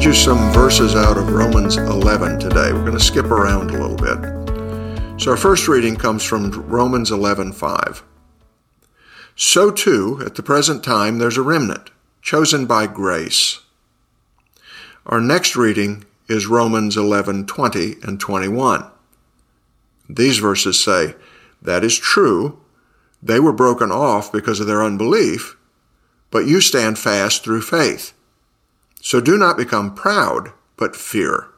read you some verses out of Romans 11 today. We're going to skip around a little bit. So our first reading comes from Romans 11:5. So too, at the present time, there's a remnant, chosen by grace. Our next reading is Romans 11:20 and 21. These verses say, That is true. They were broken off because of their unbelief, but you stand fast through faith. So do not become proud, but fear.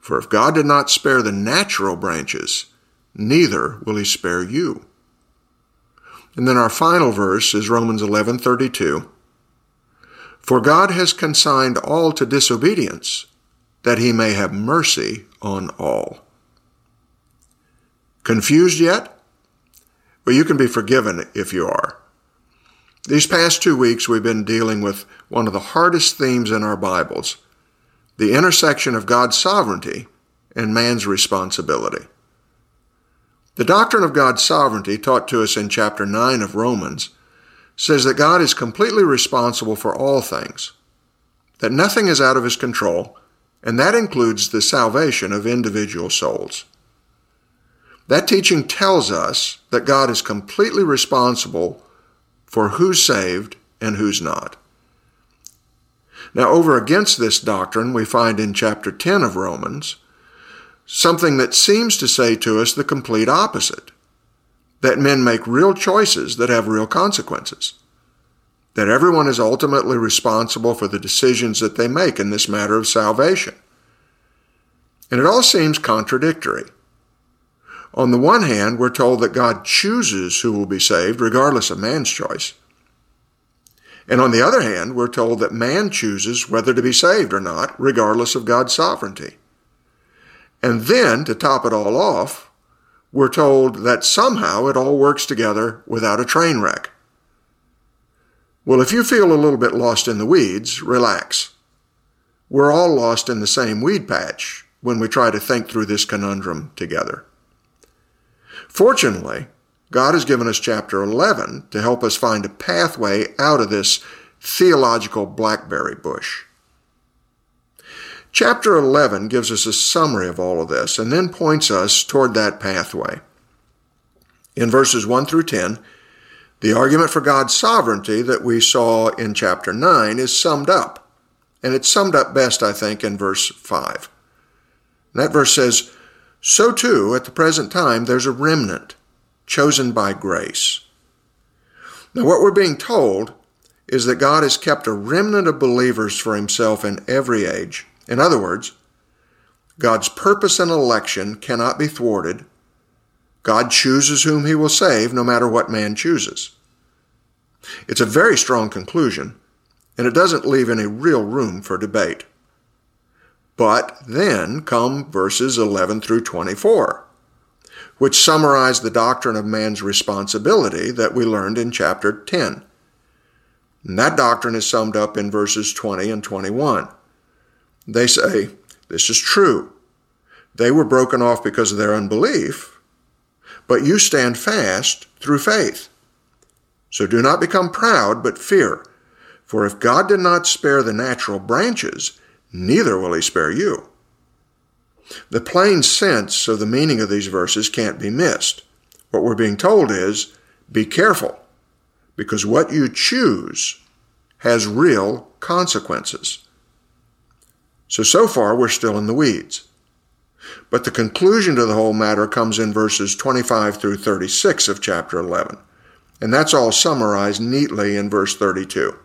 For if God did not spare the natural branches, neither will he spare you. And then our final verse is Romans 11:32. For God has consigned all to disobedience, that he may have mercy on all. Confused yet? Well, you can be forgiven if you are. These past two weeks, we've been dealing with one of the hardest themes in our Bibles the intersection of God's sovereignty and man's responsibility. The doctrine of God's sovereignty, taught to us in chapter 9 of Romans, says that God is completely responsible for all things, that nothing is out of his control, and that includes the salvation of individual souls. That teaching tells us that God is completely responsible for who's saved and who's not. Now, over against this doctrine, we find in chapter 10 of Romans something that seems to say to us the complete opposite that men make real choices that have real consequences, that everyone is ultimately responsible for the decisions that they make in this matter of salvation. And it all seems contradictory. On the one hand, we're told that God chooses who will be saved, regardless of man's choice. And on the other hand, we're told that man chooses whether to be saved or not, regardless of God's sovereignty. And then, to top it all off, we're told that somehow it all works together without a train wreck. Well, if you feel a little bit lost in the weeds, relax. We're all lost in the same weed patch when we try to think through this conundrum together. Fortunately, God has given us chapter 11 to help us find a pathway out of this theological blackberry bush. Chapter 11 gives us a summary of all of this and then points us toward that pathway. In verses 1 through 10, the argument for God's sovereignty that we saw in chapter 9 is summed up. And it's summed up best, I think, in verse 5. And that verse says, So too, at the present time, there's a remnant chosen by grace. Now, what we're being told is that God has kept a remnant of believers for himself in every age in other words, God's purpose and election cannot be thwarted. God chooses whom he will save no matter what man chooses. It's a very strong conclusion, and it doesn't leave any real room for debate. But then come verses 11 through 24, which summarize the doctrine of man's responsibility that we learned in chapter 10. And that doctrine is summed up in verses 20 and 21. They say, This is true. They were broken off because of their unbelief, but you stand fast through faith. So do not become proud, but fear. For if God did not spare the natural branches, neither will he spare you. The plain sense of the meaning of these verses can't be missed. What we're being told is be careful, because what you choose has real consequences. So, so far, we're still in the weeds. But the conclusion to the whole matter comes in verses 25 through 36 of chapter 11. And that's all summarized neatly in verse 32.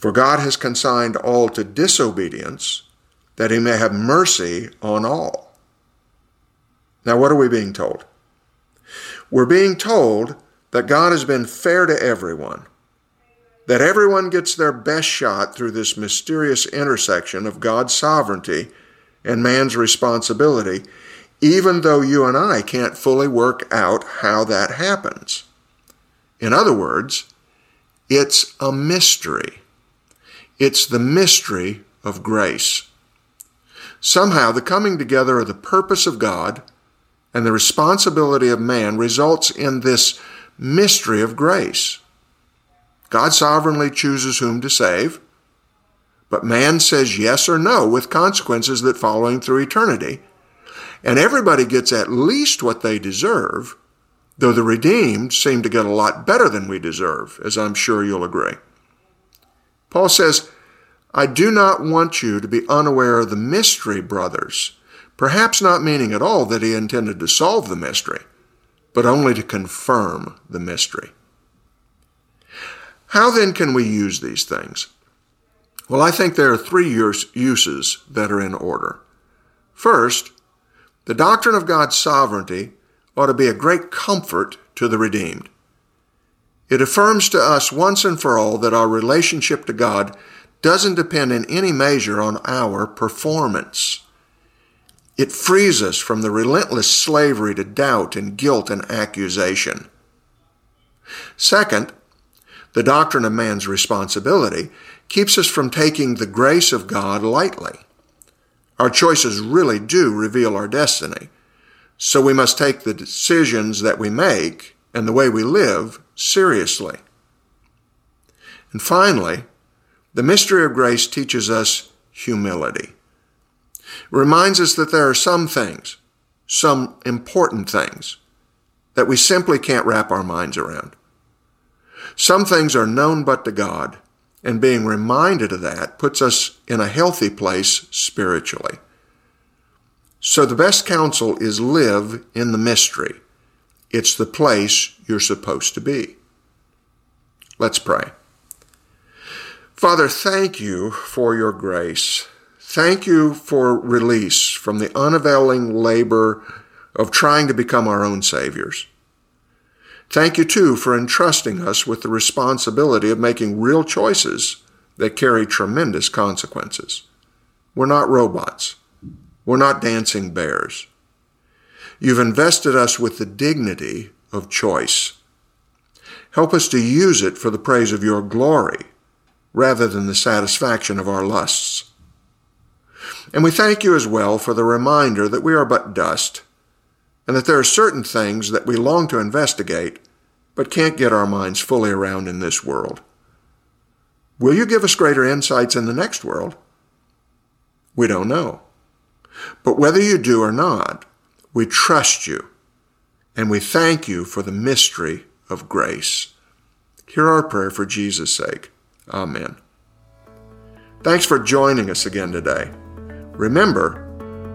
For God has consigned all to disobedience, that he may have mercy on all. Now, what are we being told? We're being told that God has been fair to everyone that everyone gets their best shot through this mysterious intersection of God's sovereignty and man's responsibility, even though you and I can't fully work out how that happens. In other words, it's a mystery. It's the mystery of grace. Somehow, the coming together of the purpose of God and the responsibility of man results in this mystery of grace. God sovereignly chooses whom to save, but man says yes or no with consequences that follow him through eternity. And everybody gets at least what they deserve, though the redeemed seem to get a lot better than we deserve, as I'm sure you'll agree. Paul says, I do not want you to be unaware of the mystery, brothers, perhaps not meaning at all that he intended to solve the mystery, but only to confirm the mystery. How then can we use these things? Well, I think there are three uses that are in order. First, the doctrine of God's sovereignty ought to be a great comfort to the redeemed. It affirms to us once and for all that our relationship to God doesn't depend in any measure on our performance. It frees us from the relentless slavery to doubt and guilt and accusation. Second, the doctrine of man's responsibility keeps us from taking the grace of God lightly. Our choices really do reveal our destiny, so we must take the decisions that we make and the way we live seriously. And finally, the mystery of grace teaches us humility. It reminds us that there are some things, some important things, that we simply can't wrap our minds around. Some things are known but to God, and being reminded of that puts us in a healthy place spiritually. So the best counsel is live in the mystery. It's the place you're supposed to be. Let's pray. Father, thank you for your grace. Thank you for release from the unavailing labor of trying to become our own saviors. Thank you, too, for entrusting us with the responsibility of making real choices that carry tremendous consequences. We're not robots. We're not dancing bears. You've invested us with the dignity of choice. Help us to use it for the praise of your glory rather than the satisfaction of our lusts. And we thank you as well for the reminder that we are but dust and that there are certain things that we long to investigate but can't get our minds fully around in this world. Will you give us greater insights in the next world? We don't know. But whether you do or not, we trust you and we thank you for the mystery of grace. Hear our prayer for Jesus' sake. Amen. Thanks for joining us again today. Remember,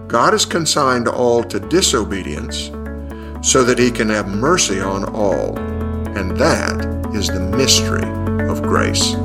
God has consigned all to disobedience so that he can have mercy on all, and that is the mystery of grace.